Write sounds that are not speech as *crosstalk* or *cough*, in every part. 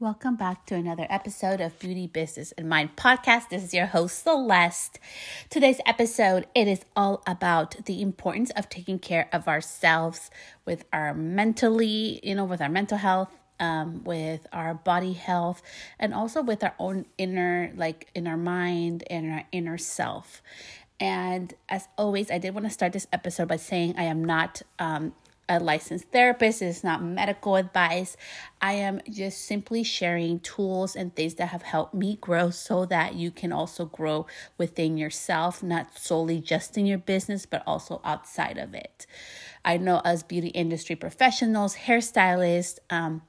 Welcome back to another episode of Beauty Business and Mind podcast. This is your host Celeste. Today's episode it is all about the importance of taking care of ourselves with our mentally, you know, with our mental health, um, with our body health, and also with our own inner, like in our mind and our inner self. And as always, I did want to start this episode by saying I am not um, a licensed therapist, it's not medical advice. I am just simply sharing tools and things that have helped me grow so that you can also grow within yourself, not solely just in your business, but also outside of it. I know as beauty industry professionals, hairstylists, um,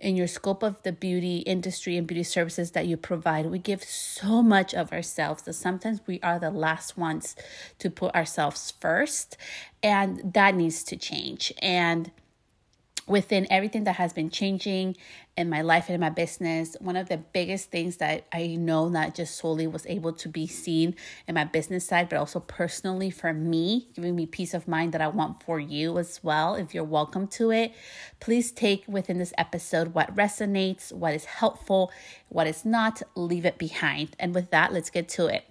in your scope of the beauty industry and beauty services that you provide, we give so much of ourselves that sometimes we are the last ones to put ourselves first. And that needs to change. And within everything that has been changing in my life and in my business, one of the biggest things that I know not just solely was able to be seen in my business side, but also personally for me, giving me peace of mind that I want for you as well. If you're welcome to it, please take within this episode what resonates, what is helpful, what is not, leave it behind. And with that, let's get to it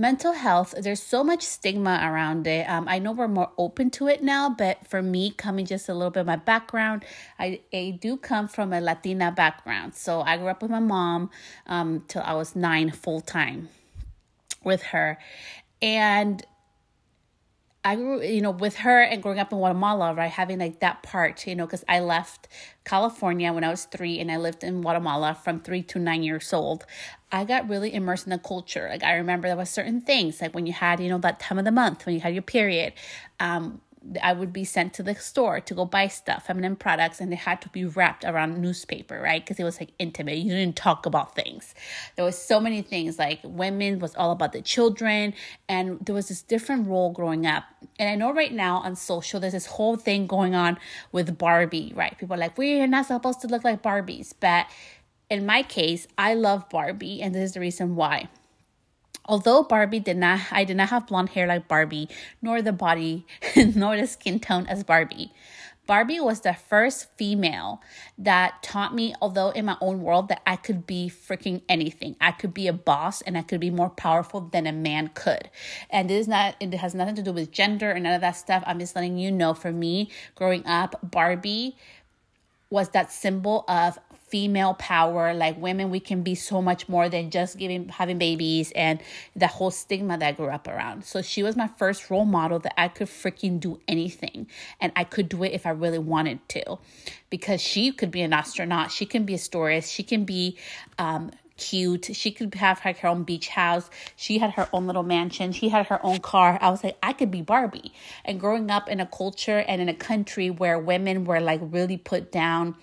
mental health there's so much stigma around it. Um, i know we're more open to it now but for me coming just a little bit my background i, I do come from a latina background. So i grew up with my mom um, till i was nine full time with her. And I grew, you know, with her and growing up in Guatemala, right, having like that part, you know, because I left California when I was three and I lived in Guatemala from three to nine years old. I got really immersed in the culture. Like I remember there was certain things, like when you had, you know, that time of the month when you had your period, um, I would be sent to the store to go buy stuff, feminine products, and they had to be wrapped around newspaper, right? Because it was like intimate. You didn't talk about things. There was so many things like women was all about the children, and there was this different role growing up. And I know right now on social, there's this whole thing going on with Barbie, right? People are like, we're not supposed to look like Barbies, but in my case, I love Barbie, and this is the reason why. Although Barbie did not, I did not have blonde hair like Barbie, nor the body, *laughs* nor the skin tone as Barbie. Barbie was the first female that taught me, although in my own world, that I could be freaking anything. I could be a boss and I could be more powerful than a man could. And it is not, it has nothing to do with gender or none of that stuff. I'm just letting you know for me, growing up, Barbie was that symbol of female power like women we can be so much more than just giving having babies and the whole stigma that I grew up around. So she was my first role model that I could freaking do anything and I could do it if I really wanted to. Because she could be an astronaut, she can be a stewardess, she can be um cute. She could have her own beach house. She had her own little mansion. She had her own car. I was like, I could be Barbie. And growing up in a culture and in a country where women were like really put down,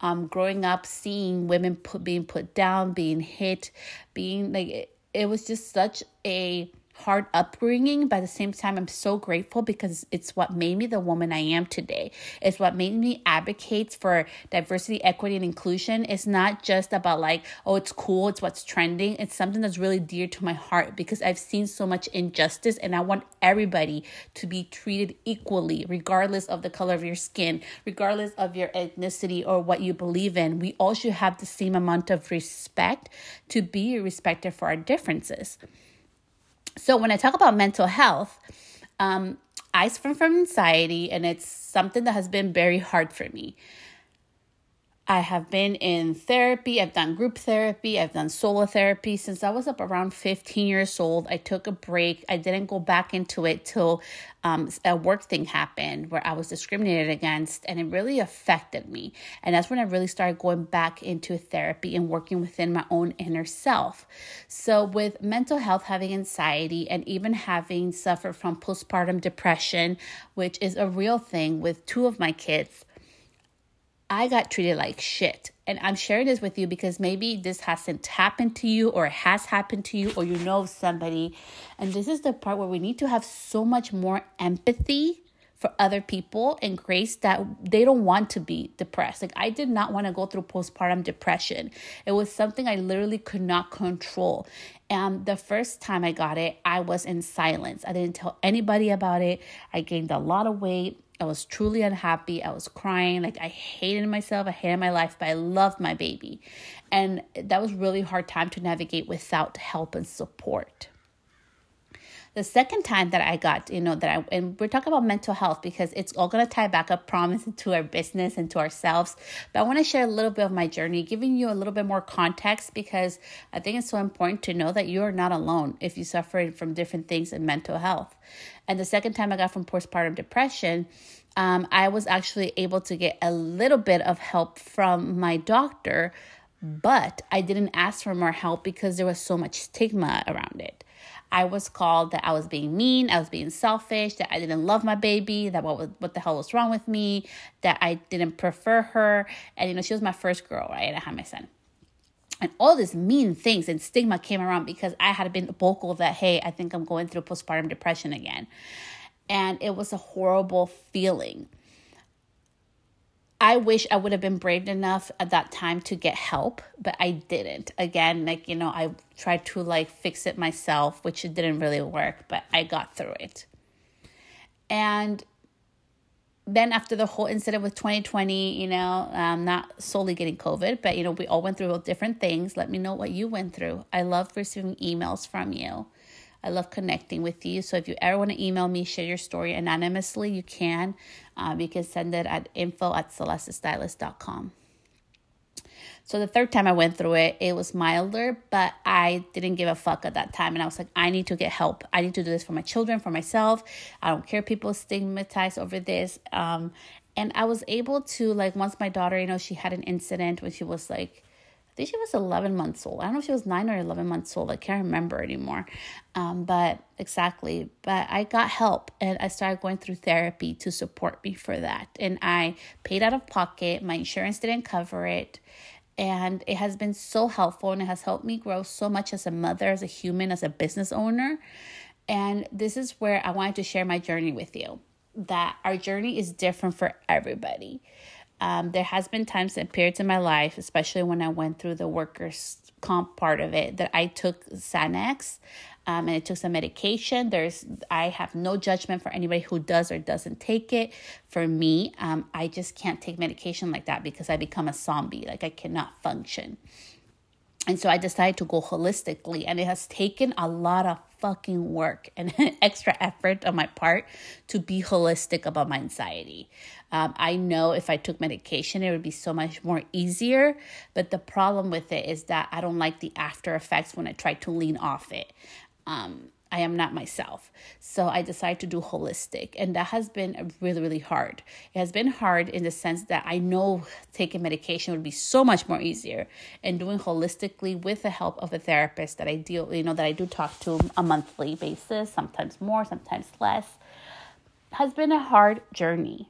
um, growing up seeing women put, being put down, being hit, being like it, it was just such a hard upbringing, but at the same time, I'm so grateful because it's what made me the woman I am today. It's what made me advocate for diversity, equity, and inclusion. It's not just about like, oh, it's cool, it's what's trending. It's something that's really dear to my heart because I've seen so much injustice and I want everybody to be treated equally, regardless of the color of your skin, regardless of your ethnicity or what you believe in. We all should have the same amount of respect to be respected for our differences. So when I talk about mental health, um, I suffer from anxiety, and it's something that has been very hard for me. I have been in therapy. I've done group therapy. I've done solo therapy since I was up around 15 years old. I took a break. I didn't go back into it till um, a work thing happened where I was discriminated against, and it really affected me. And that's when I really started going back into therapy and working within my own inner self. So, with mental health, having anxiety, and even having suffered from postpartum depression, which is a real thing with two of my kids I got treated like shit. And I'm sharing this with you because maybe this hasn't happened to you or it has happened to you or you know somebody. And this is the part where we need to have so much more empathy for other people and grace that they don't want to be depressed. Like I did not want to go through postpartum depression. It was something I literally could not control. And the first time I got it, I was in silence. I didn't tell anybody about it. I gained a lot of weight. I was truly unhappy. I was crying. Like I hated myself. I hated my life, but I loved my baby. And that was really hard time to navigate without help and support. The second time that I got, you know, that I, and we're talking about mental health because it's all going to tie back up, promise, into our business and to ourselves. But I want to share a little bit of my journey, giving you a little bit more context because I think it's so important to know that you are not alone if you suffer from different things in mental health. And the second time I got from postpartum depression, um, I was actually able to get a little bit of help from my doctor, but I didn't ask for more help because there was so much stigma around it. I was called that I was being mean, I was being selfish, that I didn't love my baby, that what was, what the hell was wrong with me, that I didn't prefer her, and you know she was my first girl, right? I had my son, and all these mean things and stigma came around because I had been vocal that hey, I think I'm going through postpartum depression again, and it was a horrible feeling. I wish I would have been brave enough at that time to get help, but I didn't. Again, like, you know, I tried to like fix it myself, which it didn't really work, but I got through it. And then after the whole incident with 2020, you know, um, not solely getting COVID, but you know, we all went through different things. Let me know what you went through. I love receiving emails from you. I love connecting with you. So if you ever want to email me, share your story anonymously, you can. You can send it at info at celestestylist.com. So the third time I went through it, it was milder, but I didn't give a fuck at that time. And I was like, I need to get help. I need to do this for my children, for myself. I don't care people stigmatize over this. Um, and I was able to, like, once my daughter, you know, she had an incident when she was like think she was 11 months old. I don't know if she was 9 or 11 months old. I can't remember anymore. Um, but exactly. But I got help and I started going through therapy to support me for that. And I paid out of pocket. My insurance didn't cover it. And it has been so helpful and it has helped me grow so much as a mother, as a human, as a business owner. And this is where I wanted to share my journey with you that our journey is different for everybody. Um, there has been times and periods in my life, especially when I went through the workers' comp part of it, that I took Xanax um, and I took some medication. There's I have no judgment for anybody who does or doesn't take it. For me, um, I just can't take medication like that because I become a zombie. Like I cannot function. And so I decided to go holistically, and it has taken a lot of fucking work and *laughs* extra effort on my part to be holistic about my anxiety. Um, I know if I took medication, it would be so much more easier. But the problem with it is that I don't like the after effects when I try to lean off it. Um, I am not myself. So I decided to do holistic. And that has been really, really hard. It has been hard in the sense that I know taking medication would be so much more easier. And doing holistically with the help of a therapist that I deal, you know, that I do talk to a monthly basis, sometimes more, sometimes less, has been a hard journey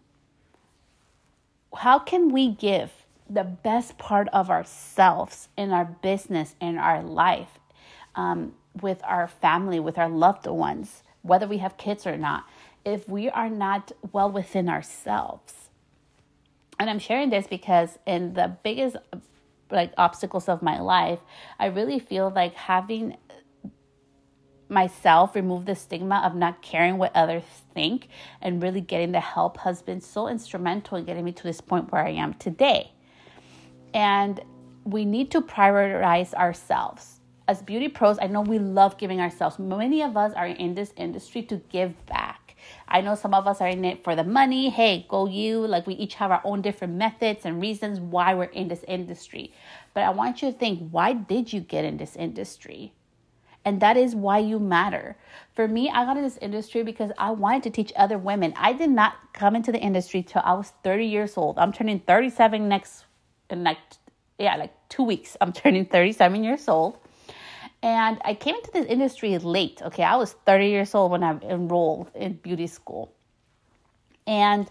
how can we give the best part of ourselves in our business, in our life, um, with our family, with our loved ones, whether we have kids or not, if we are not well within ourselves? And I'm sharing this because in the biggest like obstacles of my life, I really feel like having myself remove the stigma of not caring what others think and really getting the help has been so instrumental in getting me to this point where I am today. And we need to prioritize ourselves. As beauty pros, I know we love giving ourselves. Many of us are in this industry to give back. I know some of us are in it for the money. Hey, go you. Like we each have our own different methods and reasons why we're in this industry. But I want you to think why did you get in this industry? And that is why you matter. For me, I got in this industry because I wanted to teach other women. I did not come into the industry till I was 30 years old. I'm turning 37 next in like yeah, like 2 weeks. I'm *laughs* turning 37 years old. And I came into this industry late. Okay, I was 30 years old when I enrolled in beauty school. And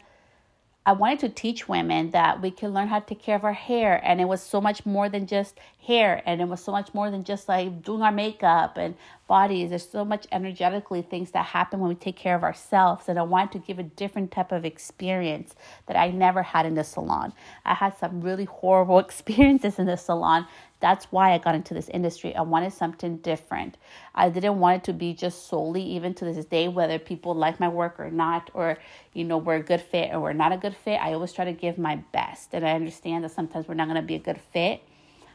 I wanted to teach women that we can learn how to take care of our hair. And it was so much more than just hair. And it was so much more than just like doing our makeup and bodies. There's so much energetically things that happen when we take care of ourselves. And I wanted to give a different type of experience that I never had in the salon. I had some really horrible *laughs* experiences in the salon. That's why I got into this industry. I wanted something different. I didn't want it to be just solely, even to this day, whether people like my work or not, or, you know, we're a good fit or we're not a good fit. I always try to give my best. And I understand that sometimes we're not going to be a good fit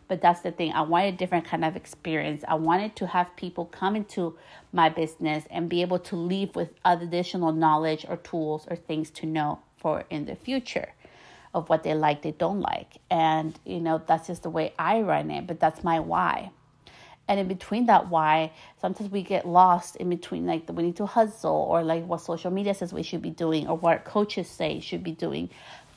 but that's the thing. I wanted a different kind of experience. I wanted to have people come into my business and be able to leave with additional knowledge or tools or things to know for in the future of what they like, they don't like. And, you know, that's just the way I run it, but that's my why. And in between that why, sometimes we get lost in between like we need to hustle or like what social media says we should be doing or what coaches say should be doing.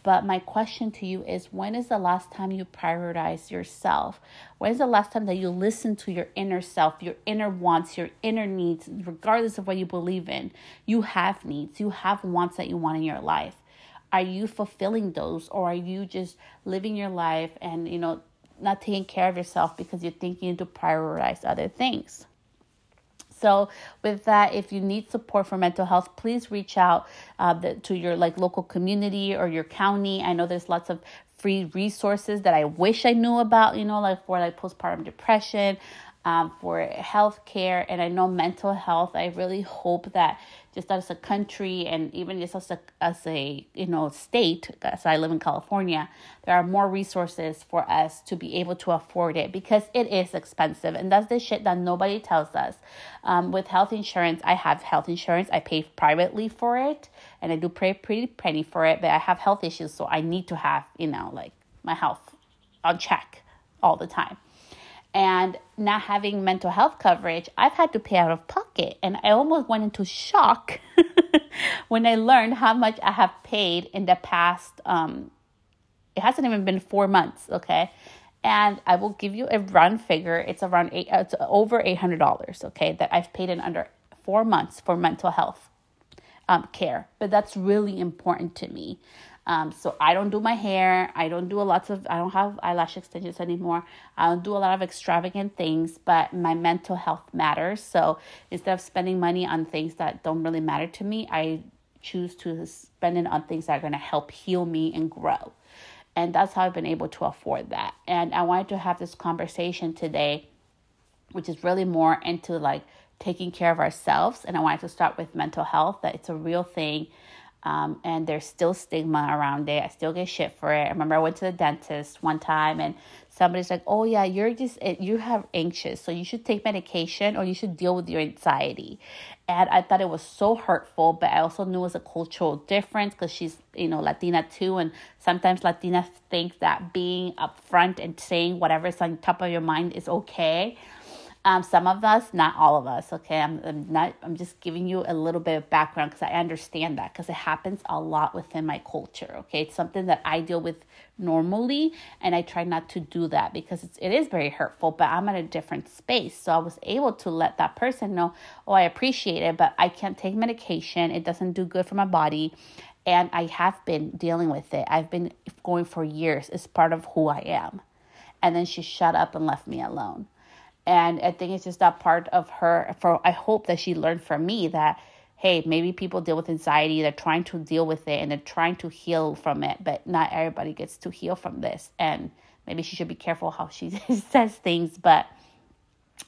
But my question to you is when is the last time you prioritize yourself? When is the last time that you listen to your inner self, your inner wants, your inner needs, regardless of what you believe in? You have needs, you have wants that you want in your life. Are you fulfilling those or are you just living your life and, you know, not taking care of yourself because you're thinking to prioritize other things? So, with that, if you need support for mental health, please reach out uh, the, to your like local community or your county. I know there's lots of free resources that I wish I knew about. You know, like for like postpartum depression, um, for health care, and I know mental health. I really hope that just as a country and even just as a, as a you know state as i live in california there are more resources for us to be able to afford it because it is expensive. And that's the shit that nobody tells us. Um, with health insurance i have health insurance. I pay privately for it and i do pay pretty penny for it but i have health issues so i need to have you know like my health on check all the time and not having mental health coverage, I've had to pay out of pocket. And I almost went into shock *laughs* when I learned how much I have paid in the past. Um, it hasn't even been four months, okay? And I will give you a run figure. It's around eight, it's over eight hundred dollars, okay, that I've paid in under four months for mental health um, care. But that's really important to me. Um, so I don't do my hair. I don't do a lot of, I don't have eyelash extensions anymore. I don't do a lot of extravagant things, but my mental health matters. So instead of spending money on things that don't really matter to me, I choose to spend it on things that are going to help heal me and grow. And that's how I've been able to afford that. And I wanted to have this conversation today, which is really more into like taking care of ourselves. And I wanted to start with mental health, that it's a real thing um, and there's still stigma around it. I still get shit for it. I remember I went to the dentist one time and somebody's like, "Oh yeah, you're just eh, you have anxious, so you should take medication or you should deal with your anxiety." And I thought it was so hurtful, but I also knew it was a cultural difference because she's you know Latina too, and sometimes Latinas think that being upfront and saying whatever's on top of your mind is okay. Um, some of us, not all of us, okay? I'm, I'm not, I'm just giving you a little bit of background because I understand that because it happens a lot within my culture, okay? It's something that I deal with normally and I try not to do that because it's, it is very hurtful, but I'm at a different space. So I was able to let that person know, oh, I appreciate it, but I can't take medication. It doesn't do good for my body and I have been dealing with it. I've been going for years. It's part of who I am. And then she shut up and left me alone. And I think it's just that part of her. For I hope that she learned from me that hey, maybe people deal with anxiety, they're trying to deal with it and they're trying to heal from it, but not everybody gets to heal from this. And maybe she should be careful how she *laughs* says things, but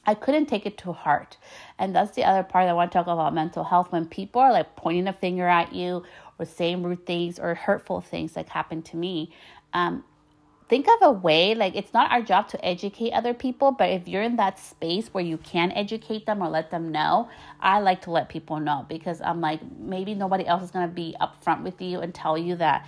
I couldn't take it to heart. And that's the other part I want to talk about mental health. When people are like pointing a finger at you or saying rude things or hurtful things like happened to me, um, think of a way like it's not our job to educate other people but if you're in that space where you can educate them or let them know i like to let people know because i'm like maybe nobody else is going to be upfront with you and tell you that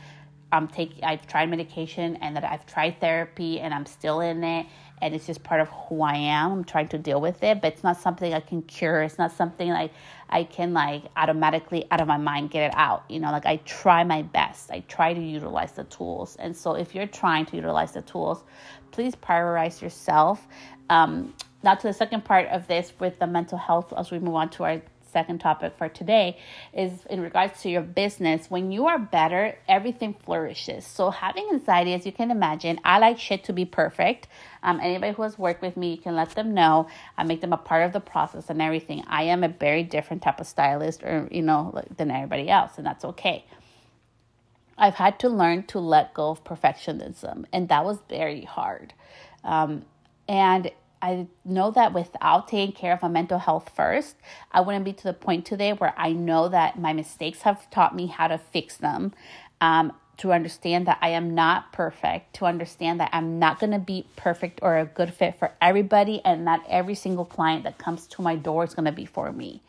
i'm taking i've tried medication and that i've tried therapy and i'm still in it and it's just part of who I am. I'm trying to deal with it, but it's not something I can cure. It's not something like I can like automatically out of my mind get it out. You know, like I try my best. I try to utilize the tools. And so if you're trying to utilize the tools, please prioritize yourself. Um, now to the second part of this with the mental health as we move on to our second topic for today is in regards to your business. When you are better, everything flourishes. So having anxiety, as you can imagine, I like shit to be perfect. Um, anybody who has worked with me, you can let them know. I make them a part of the process and everything. I am a very different type of stylist, or you know, than everybody else, and that's okay. I've had to learn to let go of perfectionism, and that was very hard. Um, and I know that without taking care of my mental health first, I wouldn't be to the point today where I know that my mistakes have taught me how to fix them. Um, to understand that I am not perfect, to understand that I'm not going to be perfect or a good fit for everybody, and not every single client that comes to my door is going to be for me.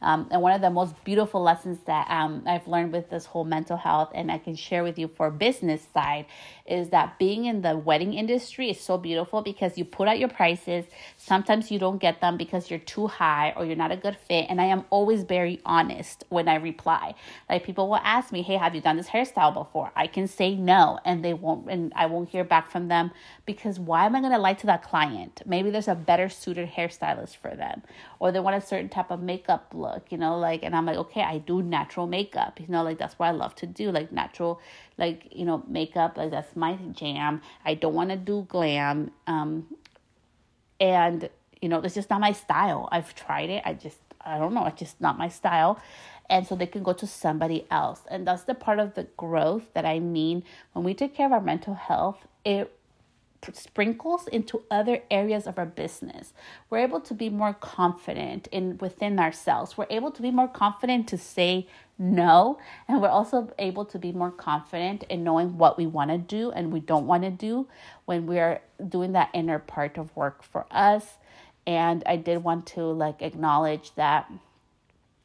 Um, and one of the most beautiful lessons that um, I've learned with this whole mental health, and I can share with you for business side, is that being in the wedding industry is so beautiful because you put out your prices. Sometimes you don't get them because you're too high or you're not a good fit. And I am always very honest when I reply. Like people will ask me, "Hey, have you done this hairstyle before?" I can say no, and they won't, and I won't hear back from them because why am I going to lie to that client? Maybe there's a better suited hairstylist for them, or they want a certain type of makeup look, you know, like, and I'm like, okay, I do natural makeup, you know, like that's what I love to do, like natural, like, you know, makeup, like that's my jam. I don't want to do glam. Um, and, you know, it's just not my style. I've tried it. I just, I don't know, it's just not my style. And so they can go to somebody else. And that's the part of the growth that I mean when we take care of our mental health. It sprinkles into other areas of our business. We're able to be more confident in within ourselves. We're able to be more confident to say no and we're also able to be more confident in knowing what we want to do and we don't want to do when we're doing that inner part of work for us. And i did want to like acknowledge that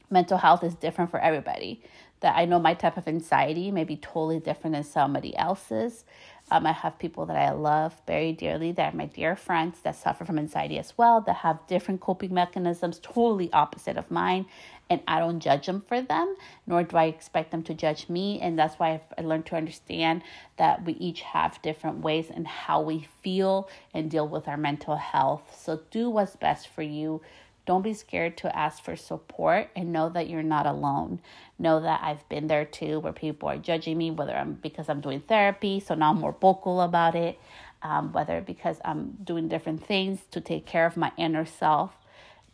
mental health is different for everybody that i know my type of anxiety may be totally different than somebody else's um, I have people that I love very dearly that are my dear friends that suffer from anxiety as well, that have different coping mechanisms, totally opposite of mine. And I don't judge them for them, nor do I expect them to judge me. And that's why I've learned to understand that we each have different ways and how we feel and deal with our mental health. So do what's best for you. Don't be scared to ask for support and know that you're not alone. Know that I've been there too, where people are judging me, whether I'm because I'm doing therapy, so now I'm more vocal about it, um, whether because I'm doing different things to take care of my inner self.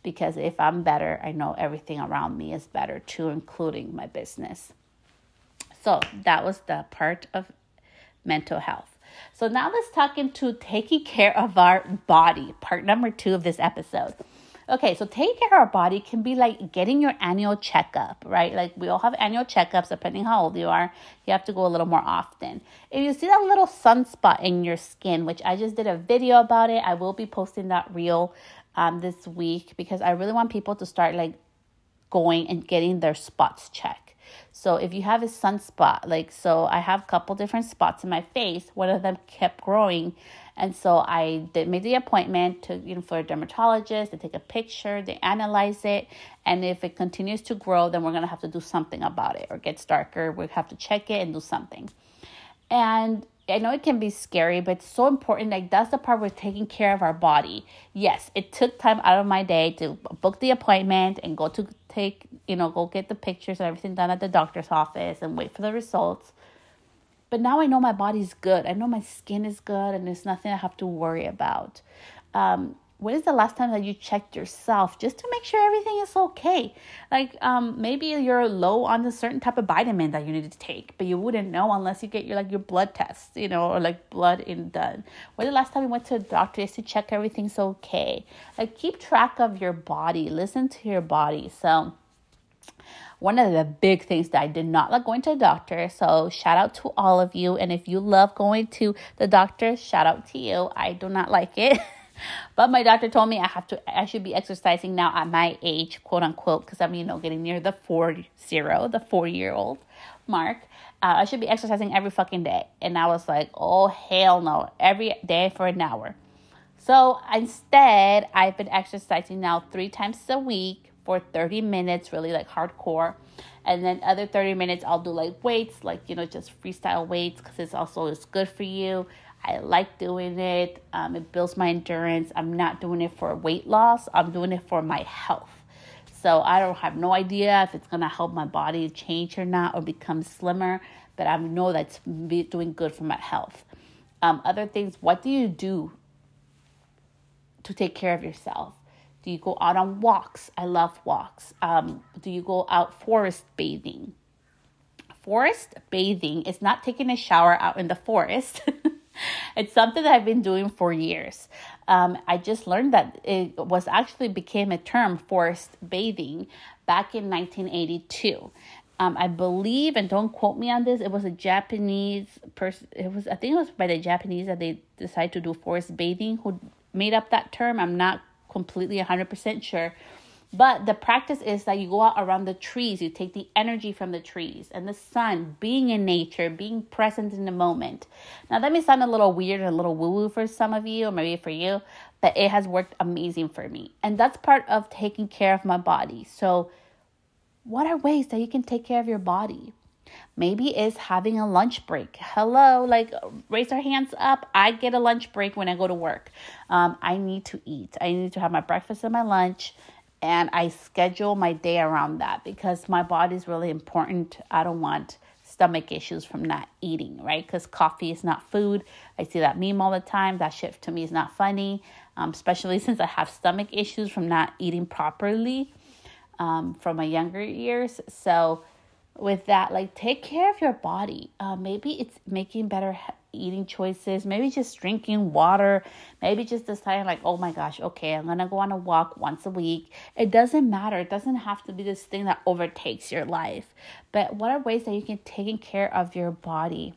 Because if I'm better, I know everything around me is better too, including my business. So that was the part of mental health. So now let's talk into taking care of our body, part number two of this episode. Okay, so taking care of our body can be like getting your annual checkup, right? Like we all have annual checkups, depending how old you are. You have to go a little more often. If you see that little sunspot in your skin, which I just did a video about it, I will be posting that reel um, this week because I really want people to start like going and getting their spots checked. So if you have a sunspot, like so I have a couple different spots in my face, one of them kept growing and so I did made the appointment to you know for a dermatologist. They take a picture, they analyze it, and if it continues to grow, then we're gonna have to do something about it or gets darker. We have to check it and do something. And I know it can be scary, but it's so important. Like that's the part we're taking care of our body. Yes, it took time out of my day to book the appointment and go to take, you know, go get the pictures and everything done at the doctor's office and wait for the results. But now I know my body's good. I know my skin is good and there's nothing I have to worry about. Um, when is the last time that you checked yourself just to make sure everything is okay? Like um, maybe you're low on a certain type of vitamin that you need to take, but you wouldn't know unless you get your like your blood test, you know, or like blood in done. When the last time you went to a doctor just to check everything's okay? Like keep track of your body, listen to your body. So one of the big things that I did not like going to the doctor. So shout out to all of you. And if you love going to the doctor, shout out to you. I do not like it. *laughs* but my doctor told me I have to I should be exercising now at my age, quote unquote, because I'm, you know, getting near the four zero, the four year old mark. Uh, I should be exercising every fucking day. And I was like, oh hell no, every day for an hour. So instead, I've been exercising now three times a week for 30 minutes, really like hardcore. And then other 30 minutes, I'll do like weights, like, you know, just freestyle weights because it's also it's good for you. I like doing it. Um, it builds my endurance. I'm not doing it for weight loss. I'm doing it for my health. So I don't have no idea if it's gonna help my body change or not or become slimmer, but I know that's doing good for my health. Um, other things, what do you do to take care of yourself? Do you go out on walks? I love walks. Um, do you go out forest bathing? Forest bathing is not taking a shower out in the forest. *laughs* it's something that I've been doing for years. Um, I just learned that it was actually became a term, forest bathing, back in 1982. Um, I believe, and don't quote me on this, it was a Japanese person. It was, I think it was by the Japanese that they decided to do forest bathing who made up that term. I'm not completely 100% sure. But the practice is that you go out around the trees, you take the energy from the trees and the sun, being in nature, being present in the moment. Now, that may sound a little weird and a little woo woo for some of you, or maybe for you, but it has worked amazing for me. And that's part of taking care of my body. So, what are ways that you can take care of your body? Maybe is having a lunch break. Hello, like raise our hands up. I get a lunch break when I go to work. Um, I need to eat. I need to have my breakfast and my lunch, and I schedule my day around that because my body is really important. I don't want stomach issues from not eating, right? Because coffee is not food. I see that meme all the time. That shit to me is not funny, um, especially *laughs* since I have stomach issues from not eating properly um, from my younger years. So, with that like take care of your body. Uh, maybe it's making better eating choices. Maybe just drinking water. Maybe just deciding like oh my gosh okay i'm gonna go on a walk once a week. It doesn't matter. It doesn't have to be this thing that overtakes your life. But what are ways that you can taking care of your body?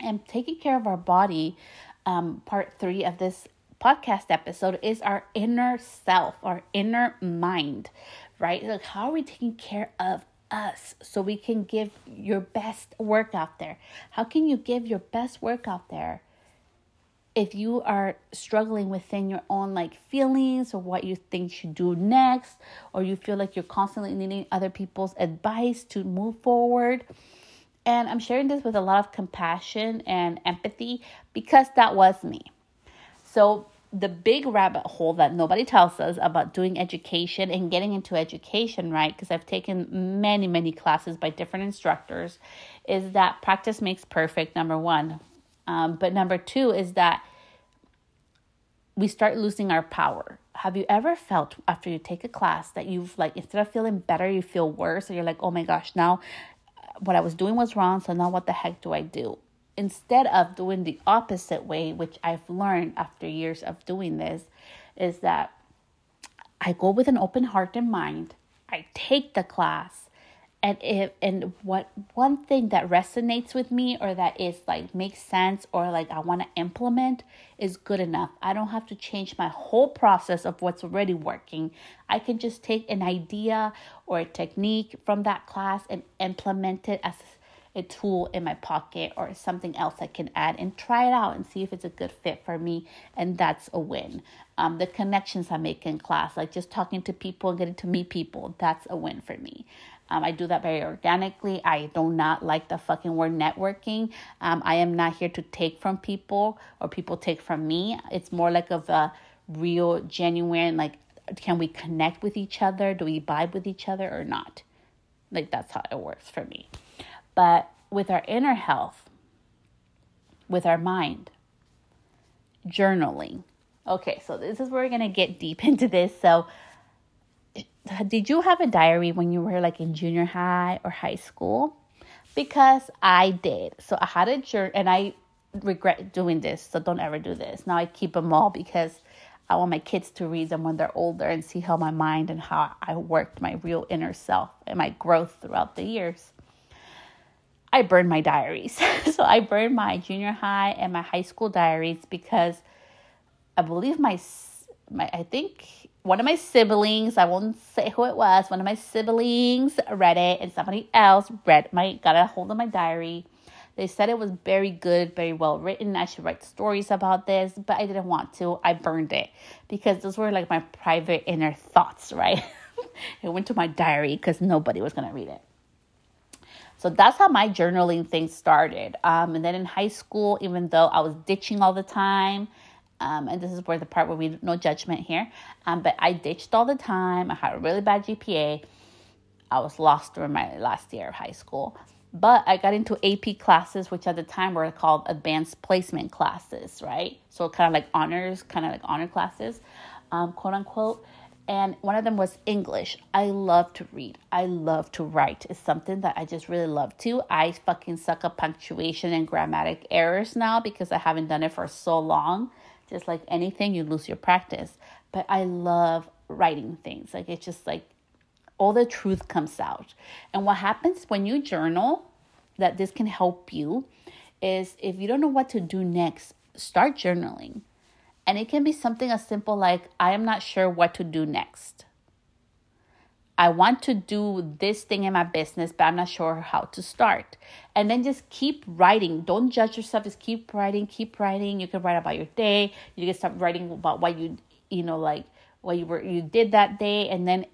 And taking care of our body um, part three of this podcast episode is our inner self our inner mind right? Like how are we taking care of us so we can give your best work out there. How can you give your best work out there if you are struggling within your own like feelings or what you think you should do next or you feel like you're constantly needing other people's advice to move forward? And I'm sharing this with a lot of compassion and empathy because that was me. So the big rabbit hole that nobody tells us about doing education and getting into education, right? Because I've taken many, many classes by different instructors, is that practice makes perfect, number one. Um, but number two is that we start losing our power. Have you ever felt after you take a class that you've like, instead of feeling better, you feel worse? Or you're like, oh my gosh, now what I was doing was wrong. So now what the heck do I do? Instead of doing the opposite way, which I've learned after years of doing this, is that I go with an open heart and mind. I take the class. And if and what one thing that resonates with me or that is like makes sense or like I want to implement is good enough. I don't have to change my whole process of what's already working. I can just take an idea or a technique from that class and implement it as a tool in my pocket or something else I can add and try it out and see if it's a good fit for me. And that's a win. Um, the connections I make in class, like just talking to people and getting to meet people, that's a win for me. Um, I do that very organically. I do not like the fucking word networking. Um, I am not here to take from people or people take from me. It's more like of a real, genuine, like, can we connect with each other? Do we vibe with each other or not? Like, that's how it works for me. But with our inner health, with our mind, journaling. Okay, so this is where we're going to get deep *laughs* into this. So, did you have a diary when you were like in junior high or high school? Because I did. So, I had a journal, and I regret doing this. So, don't ever do this. Now, I keep them all because I want my kids to read them when they're older and see how my mind and how I worked my real inner self and my growth throughout the years. I burned my diaries. *laughs* so I burned my junior high and my high school diaries because I believe my my I think one of my siblings, I won't say who it was, one of my siblings read it and somebody else read my got a hold of my diary. They said it was very good, very well written. I should write stories about this, but I didn't want to. I burned it because those were like my private inner thoughts, *laughs* right? it went to my diary because nobody was going to read it. So that's how my journaling thing started. Um, and then in high school, even though I was ditching all the time, Um, and this is where the part where we no judgment here. Um, but I ditched all the time. I had a really bad GPA. I was lost during my last year of high school. But I got into AP classes, which at the time were called advanced placement classes, right? So kind of like honors, kind of like honor classes, um, quote unquote. And one of them was English. I love to read. I love to write. It's something that I just really love to. I fucking suck at punctuation and grammatic errors now because I haven't done it for so long. Just like anything, you lose your practice. But I love writing things. Like it's just like all the truth comes out. And what happens when you journal, that this can help you, is if you don't know what to do next, start journaling. And it can be something as simple like, I am not sure what to do next. I want to do this thing in my business, but I'm not sure how to start. And then just keep writing. Don't judge yourself. Just keep writing, keep writing. You can write about your day. You can start writing about what you, you know, like what you were you did that day. And then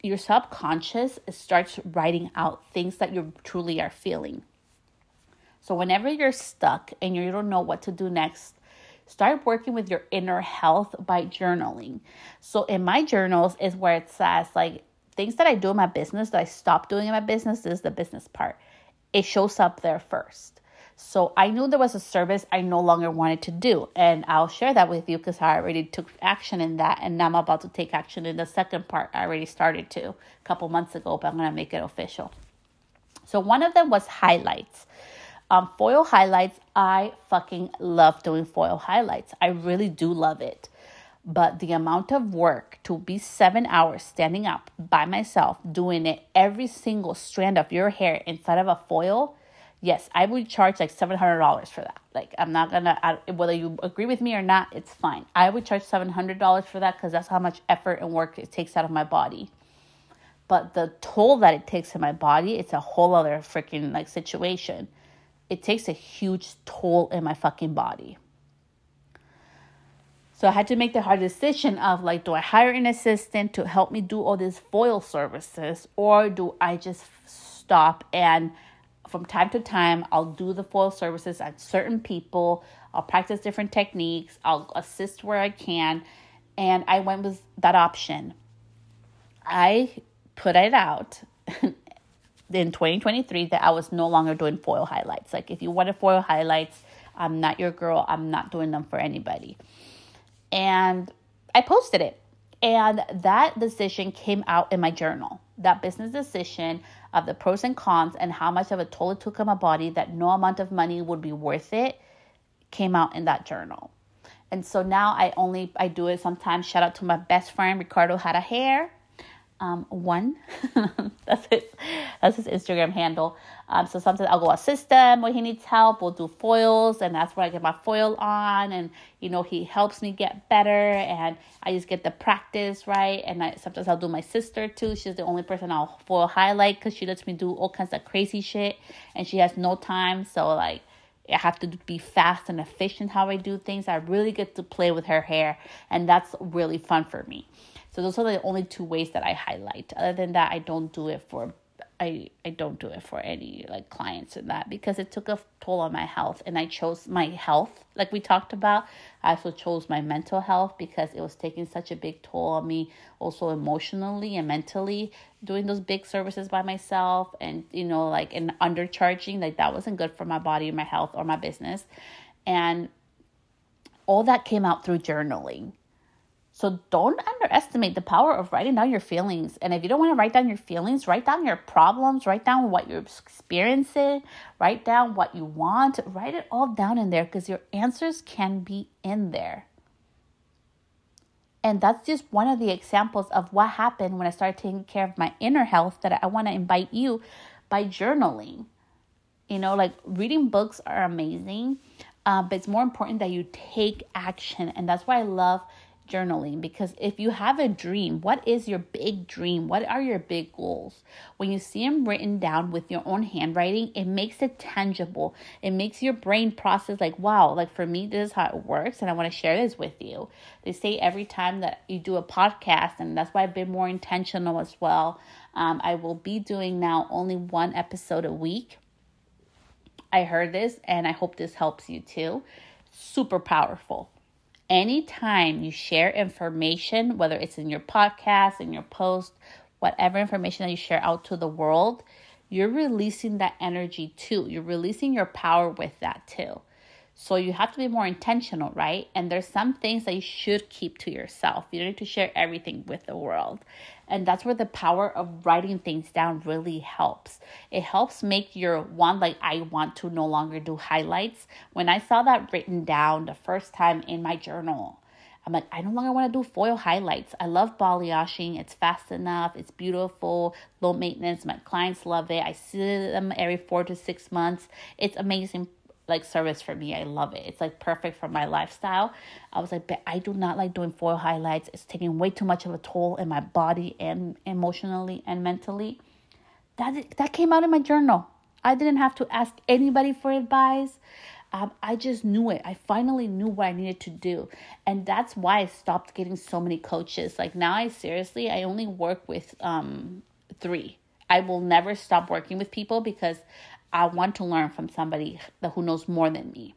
your subconscious starts writing out things that you truly are feeling. So whenever you're stuck and you don't know what to do next, start working with your inner health by journaling. So in my journals is where it says like things that I do in my business that I stopped doing in my business is the business part. It shows up there first. So I knew there was a service I no longer wanted to do. And I'll share that with you because I already took action in that. And now I'm about to take action in the second part. I already started to a couple months ago, but I'm going to make it official. So one of them was highlights. Um, foil highlights, I fucking love doing foil highlights. I really do love it. But the amount of work to be seven hours standing up by myself, doing it every single strand of your hair inside of a foil yes, I would charge like seven hundred dollars for that. Like I'm not gonna I, whether you agree with me or not, it's fine. I would charge seven hundred dollars for that because that's how much effort and work it takes out of my body. But the toll that it takes in my body, it's a whole other freaking like situation. It takes a huge toll in my fucking body. So I had to make the hard decision of like, do I hire an assistant to help me do all these foil services, or do I just stop and from time to time, I'll do the foil services at certain people. I'll practice different techniques. I'll assist where I can. And I went with that option. I put it out *laughs* in 2023 that I was no longer doing foil highlights. Like, if you wanted foil highlights, I'm not your girl. I'm not doing them for anybody. And I posted it. And that decision came out in my journal. That business decision of the pros and cons and how much of a toll it took on my body that no amount of money would be worth it came out in that journal. And so now I only I do it sometimes. Shout out to my best friend Ricardo had a hair um, one. *laughs* that's his that's his Instagram handle. Um, so sometimes I'll go assist him when he needs help. We'll do foils, and that's where I get my foil on, and you know he helps me get better, and I just get the practice right. And I, sometimes I'll do my sister too. She's the only person I'll foil highlight because she lets me do all kinds of crazy shit, and she has no time. So like. I have to be fast and efficient how I do things. I really get to play with her hair, and that's really fun for me. So those are the only two ways that I highlight. Other than that, I don't do it for I I don't do it for any like clients and that because it took a toll on my health and I chose my health like we talked about. I also chose my mental health because it was taking such a big toll on me also emotionally and mentally doing those big services by myself and you know like and undercharging like that wasn't good for my body, my health or my business. And all that came out through journaling so don't underestimate the power of writing down your feelings. And if you don't want to write down your feelings, write down your problems, write down what you're experiencing, write down what you want, write it all down in there because your answers can be in there. And that's just one of the examples of what happened when I started taking care of my inner health that I want to invite you by journaling. You know, like reading books are amazing, uh, but it's more important that you take action. And that's why I love journaling because if you have a dream, what is your big dream? What are your big goals? When you see them written down with your own handwriting, it makes it tangible. It makes your brain process like, wow, like for me, this is how it works, and I want to share this with you. They say every time that you do a podcast, and that's why I've been more intentional as well. Um, I will be doing now only one episode a week. I heard this, and I hope this helps you too. Super powerful Anytime you share information, whether it's in your podcast, in your post, whatever information that you share out to the world, you're releasing that energy too. You're releasing your power with that too. So you have to be more intentional, right? And there's some things that you should keep to yourself. You don't need to share everything with the world. And that's where the power of writing things down really helps. It helps make your one, like, I want to no longer do highlights. When I saw that written down the first time in my journal, I'm like, I no longer want to do foil highlights. I love balayaging. It's fast enough. It's beautiful, low maintenance. My clients love it. I see them every four to six months. It's amazing like service for me. I love it. It's like perfect for my lifestyle. I was like, but I do not like doing foil highlights. It's taking way too much of a toll in my body and emotionally and mentally. That that came out in my journal. I didn't have to ask anybody for advice. Um, I just knew it. I finally knew what I needed to do. And that's why I stopped getting so many coaches. Like now, I seriously, I only work with um, three. I will never stop working with people because I want to learn from somebody who knows more than me.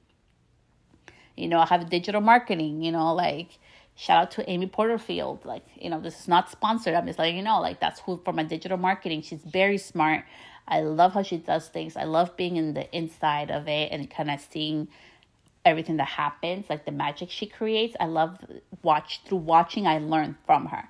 You know, I have digital marketing, you know, like shout out to Amy Porterfield. Like, you know, this is not sponsored. I'm just letting you know, like that's who for my digital marketing. She's very smart. I love how she does things. I love being in the inside of it and kind of seeing everything that happens, like the magic she creates. I love watch through watching. I learn from her,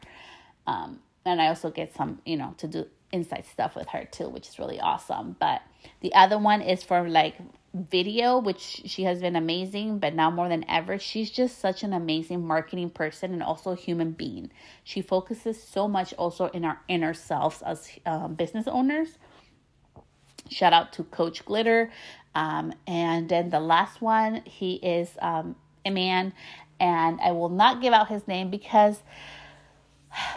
um, and I also get some, you know, to do inside stuff with her too, which is really awesome. But the other one is for like video, which she has been amazing, but now more than ever, she's just such an amazing marketing person and also human being. She focuses so much also in our inner selves as um, business owners. Shout out to Coach Glitter. Um, and then the last one, he is um, a man, and I will not give out his name because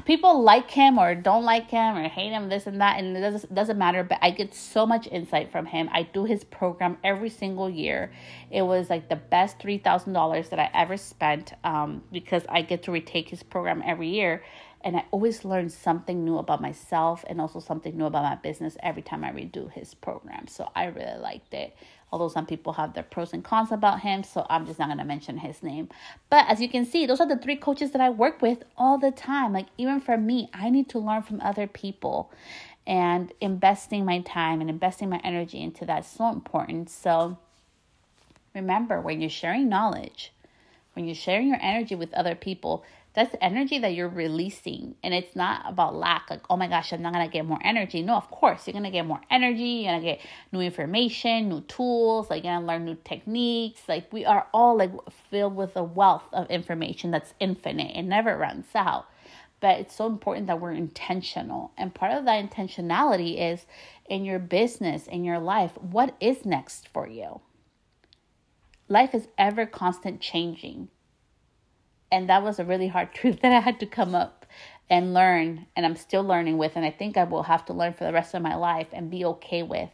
people like him or don't like him or hate him, this and that, and it doesn't, doesn't matter. But I get so much insight from him. I do his program every single year. It was like the best $3,000 that I ever spent um, because I get to retake his program every year. And I always learn something new about myself and also something new about my business every time I redo his program. So I really liked it although some people have their pros and cons about him, so I'm just not to mention his name. But as you can see, those are the three coaches that I work with all the time. Like, even for me, I need to learn from other people, and investing my time and investing my energy into that is so important. So, remember when you're sharing knowledge, when you're sharing your energy with other people, that's the energy that you're releasing and it's not about lack like oh my gosh i'm not gonna get more energy. No of course you're gonna get more energy you're gonna get new information new tools like you're gonna learn new techniques. Like we are all like filled with a wealth of information that's infinite. It never runs out. But it's so important that we're intentional. And part of that intentionality is in your business in your life what is next for you? Life is ever constant changing and that was a really hard *laughs* truth that I had to come up and learn, and I'm still learning with, and I think I will have to learn for the rest of my life and be okay with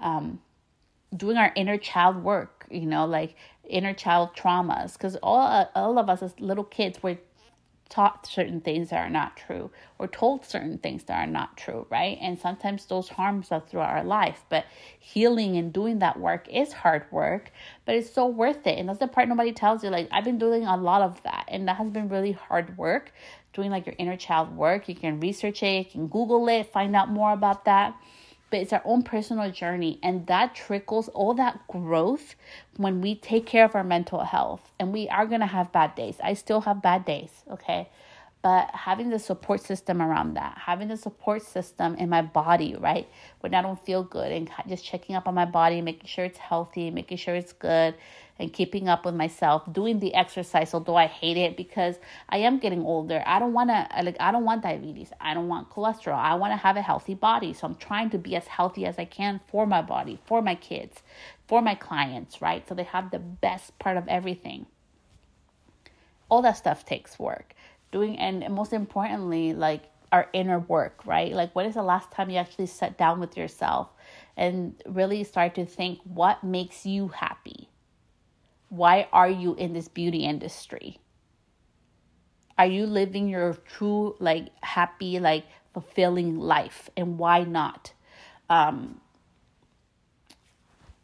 um, doing our inner child work, you know, like inner child traumas, because all all of us as little kids were taught certain things that are not true or told certain things that are not true, right? And sometimes those harms us throughout our life. But healing and doing that work is hard work, but it's so worth it. And that's the part nobody tells you. Like, I've been doing a lot of that, and that has been really hard work. Doing like your inner child work, you can research it, you can Google it, find out more about that but it's our own personal journey and that trickles all that growth when we take care of our mental health. And we are going to have bad days. I still have bad days okay but having the support system around that having the support system in my body right when i don't feel good and just checking up on my body making sure it's healthy making sure it's good and keeping up with myself, doing the exercise, although I hate it because I am getting older. I don't want to like I don't want diabetes. I don't want cholesterol. I want to have a healthy body. So I'm trying to be as healthy as I can for my body, for my kids, for my clients, right? So they have the best part of everything. All that stuff takes work. Doing and most importantly, like our inner work, right? Like when is the last time you actually sat down with yourself and really start to think what makes you happy? Why are you in this beauty industry? Are you living your true, like, happy, like, fulfilling life? And why not? Um,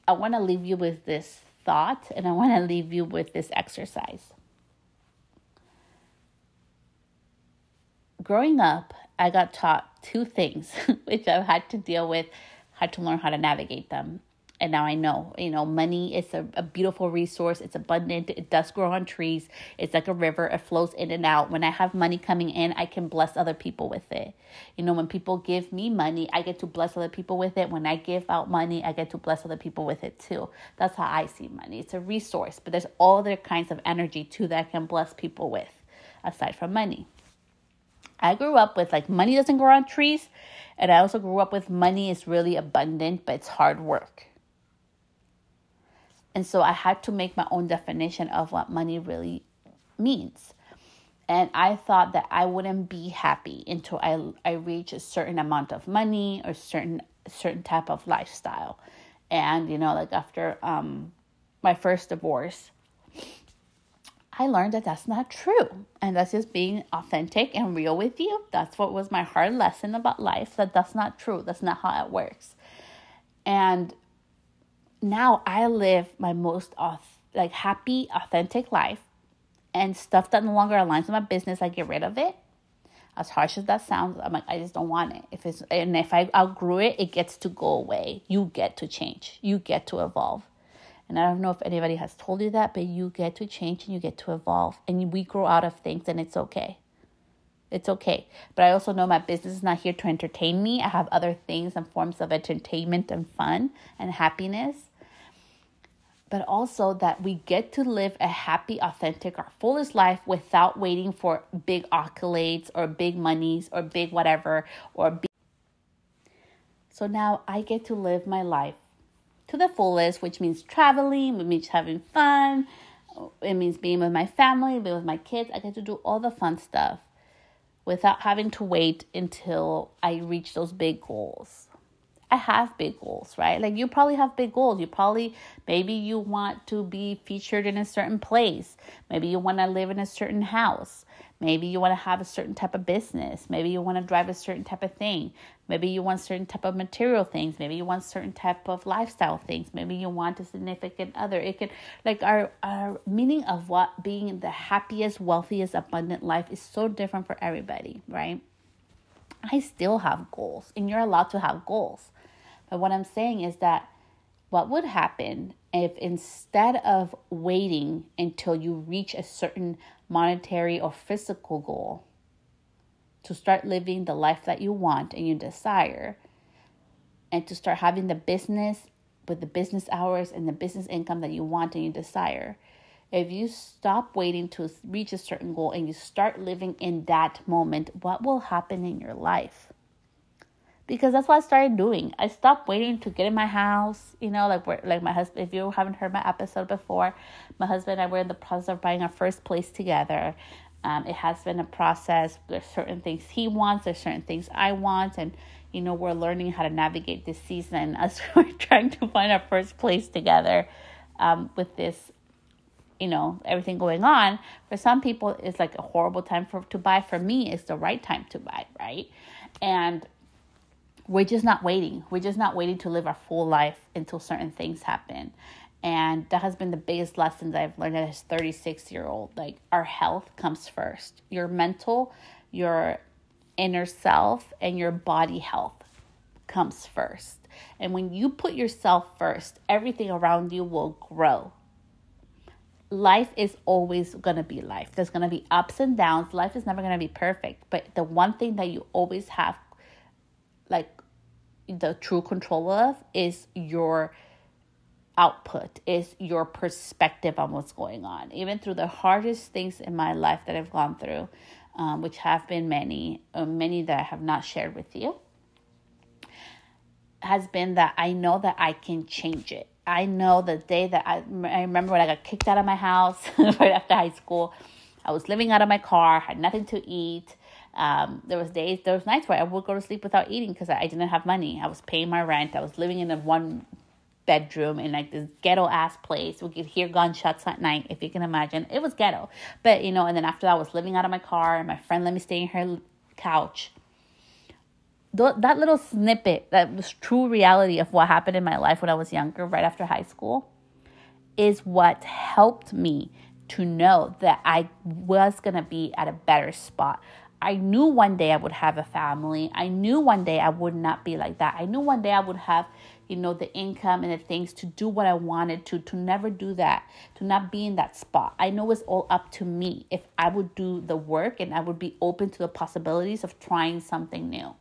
I want to leave you with this thought and I want to leave you with this exercise. Growing up, I got taught two things, *laughs* which I've had to deal with, had to learn how to navigate them and now I know, you know, money is a, a beautiful resource. It's abundant. It does grow on trees. It's like a river. It flows in and out. When I have money coming in, I can bless other people with it. You know, when people give me money, I get to bless other people with it. When I give out money, I get to bless other people with it too. That's how I see money. It's a resource, but there's all other kinds of energy too that I can bless people with aside from money. I grew up with like money doesn't grow on trees, and I also grew up with money is really abundant, but it's hard work and so I had to make my own definition of what money really means. And I thought that I wouldn't be happy until I, I reach a certain amount of money or certain certain type of lifestyle. And you know, like after um, my first divorce, I learned that that's not true. And that's just being authentic and real with you. That's what was my hard lesson about life that that's not true. That's not how it works. And now I live my most like happy, authentic life, and stuff that no longer aligns with my business, I get rid of it. As harsh as that sounds, I'm like, I just don't want it. If it's and if I outgrew it, it gets to go away. You get to change. You get to evolve. And I don't know if anybody has told you that, but you get to change and you get to evolve. And we grow out of things and it's okay. It's okay. But I also know my business is not here to entertain me. I have other things and forms of entertainment and fun and happiness but also that we get to live a happy, authentic, our fullest life without waiting for big accolades or big monies or big whatever or big. So now I get to live my life to the fullest, which means traveling, which means having fun, it means being with my family, being with my kids. I get to do all the fun stuff without having to wait until I reach those big goals. I have big goals, right? Like you probably have big goals. You probably maybe you want to be featured in a certain place. Maybe you want to live in a certain house. Maybe you want to have a certain type of business. Maybe you want to drive a certain type of thing. Maybe you want certain type of material things. Maybe you want certain type of lifestyle things. Maybe you want a significant other. It can like our our meaning of what being the happiest, wealthiest, abundant life is so different for everybody, right? I still have goals, and you're allowed to have goals. But what I'm saying is that what would happen if instead of waiting until you reach a certain monetary or physical goal to start living the life that you want and you desire, and to start having the business with the business hours and the business income that you want and you desire, if you stop waiting to reach a certain goal and you start living in that moment, what will happen in your life? Because that's what I started doing. I stopped waiting to get in my house. You know, like we're, like my husband. If you haven't heard my episode before, my husband and I were in the process of buying our first place together. Um, it has been a process. There's certain things he wants. There's certain things I want, and you know we're learning how to navigate this season *laughs* as we're trying to find our first place together. Um, with this, you know, everything going on. For some people, it's like a horrible time for to buy. For me, it's the right time to buy, right? And we're just not waiting. We're just not waiting to live our full life until certain things happen. And that has been the biggest lesson that I've learned as a 36 year old. Like, our health comes first. Your mental, your inner self, and your body health comes first. And when you put yourself first, everything around you will grow. Life is always going to be life. There's going to be ups and downs. Life is never going to be perfect. But the one thing that you always have like the true control of is your output is your perspective on what's going on. Even through the hardest things in my life that i've gone through um, which have been many uh, many that i have not shared with you has been that i know that i can change it. I know the day that i, I remember when i got kicked out of my house *laughs* right after high school. I was living out of my car had nothing to eat um, there was days, there was nights where I would go to sleep without eating because I didn't have money. I was paying my rent. I was living in a one bedroom in like this ghetto ass place. We could hear gunshots at night, if you can imagine. It was ghetto. But you know, and then after that, I was living out of my car, and my friend let me stay in her couch. That little snippet, that was true reality of what happened in my life when I was younger, right after high school, is what helped me to know that I was going to be at a better spot. I knew one day I would have a family. I knew one day I would not be like that. I knew one day I would have, you know, the income and the things to do what I wanted to, to never do that, to not be in that spot. I know it's all up to me if I would do the work and I would be open to the possibilities of trying something new.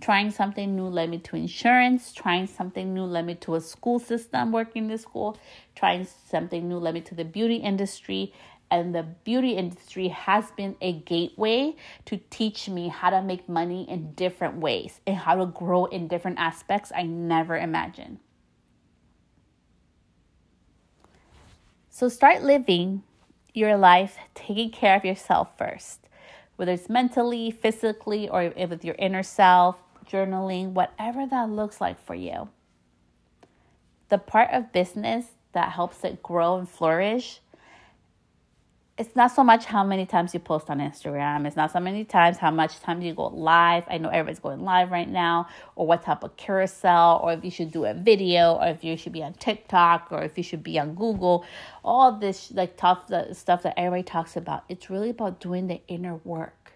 Trying something new led me to insurance. Trying something new led me to a school system, working in the school. Trying something new led me to the beauty industry and the beauty industry has been a gateway to teach me how to make money in different ways and how to grow in different aspects I never imagined. So start living your life taking care of yourself first, whether it's mentally, physically, or with your inner self, journaling, whatever that looks like for you. The part of business that helps it grow and flourish it's not so much how many times you post on Instagram. It's not so many times how much time you go live. I know everybody's going live right now, or what type of carousel, or if you should do a video, or if you should be on TikTok, or if you should be on Google. All this like tough the stuff that everybody talks about. It's really about doing the inner work.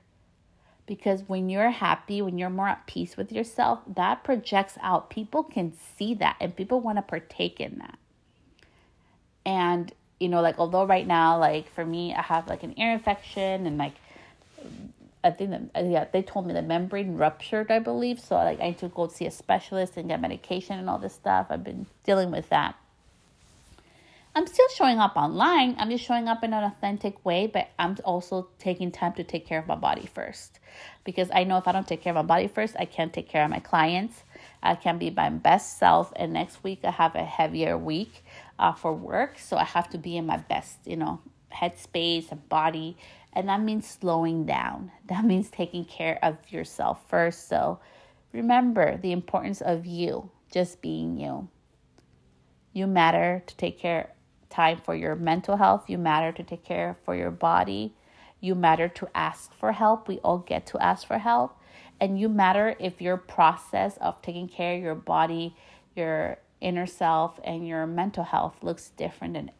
Because when you're happy, when you're more at peace with yourself, that projects out. People can see that and people want to partake in that. And you know, like although right now, like for me, I have like an ear infection and like I think that uh, yeah, they told me the membrane ruptured, I believe. So like I need to go see a specialist and get medication and all this stuff. I've been dealing with that. I'm still showing up online. I'm just showing up in an authentic way, but I'm also taking time to take care of my body first. Because I know if I don't take care of my body first, I can't take care of my clients. I can't be my best self. And next week, I have a heavier week uh, for work. So I have to be in my best, you know, headspace and body. And that means slowing down. *laughs* That means taking care of yourself first. So remember the importance of you, just being you. You matter to take care time for your mental health. You matter to take care for your body. You matter to ask for help. We all get to ask for help. And you matter if your process of taking care of your body, your inner self and your mental health looks different and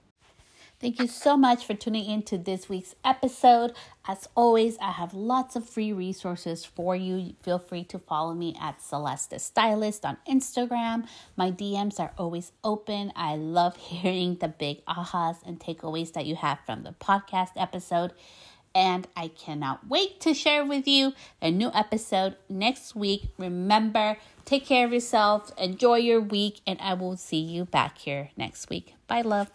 Thank you so much for tuning in to this week's episode. As always, I have lots of free resources for you. Feel free to follow me at Celeste Stylist on Instagram. My DMs are always open. I love *laughs* hearing the big ahas and takeaways that you have from the podcast episode and I cannot wait to share with you a new episode next week. Remember, take care of yourself, enjoy your week, and I will see you back here next week. Bye, love.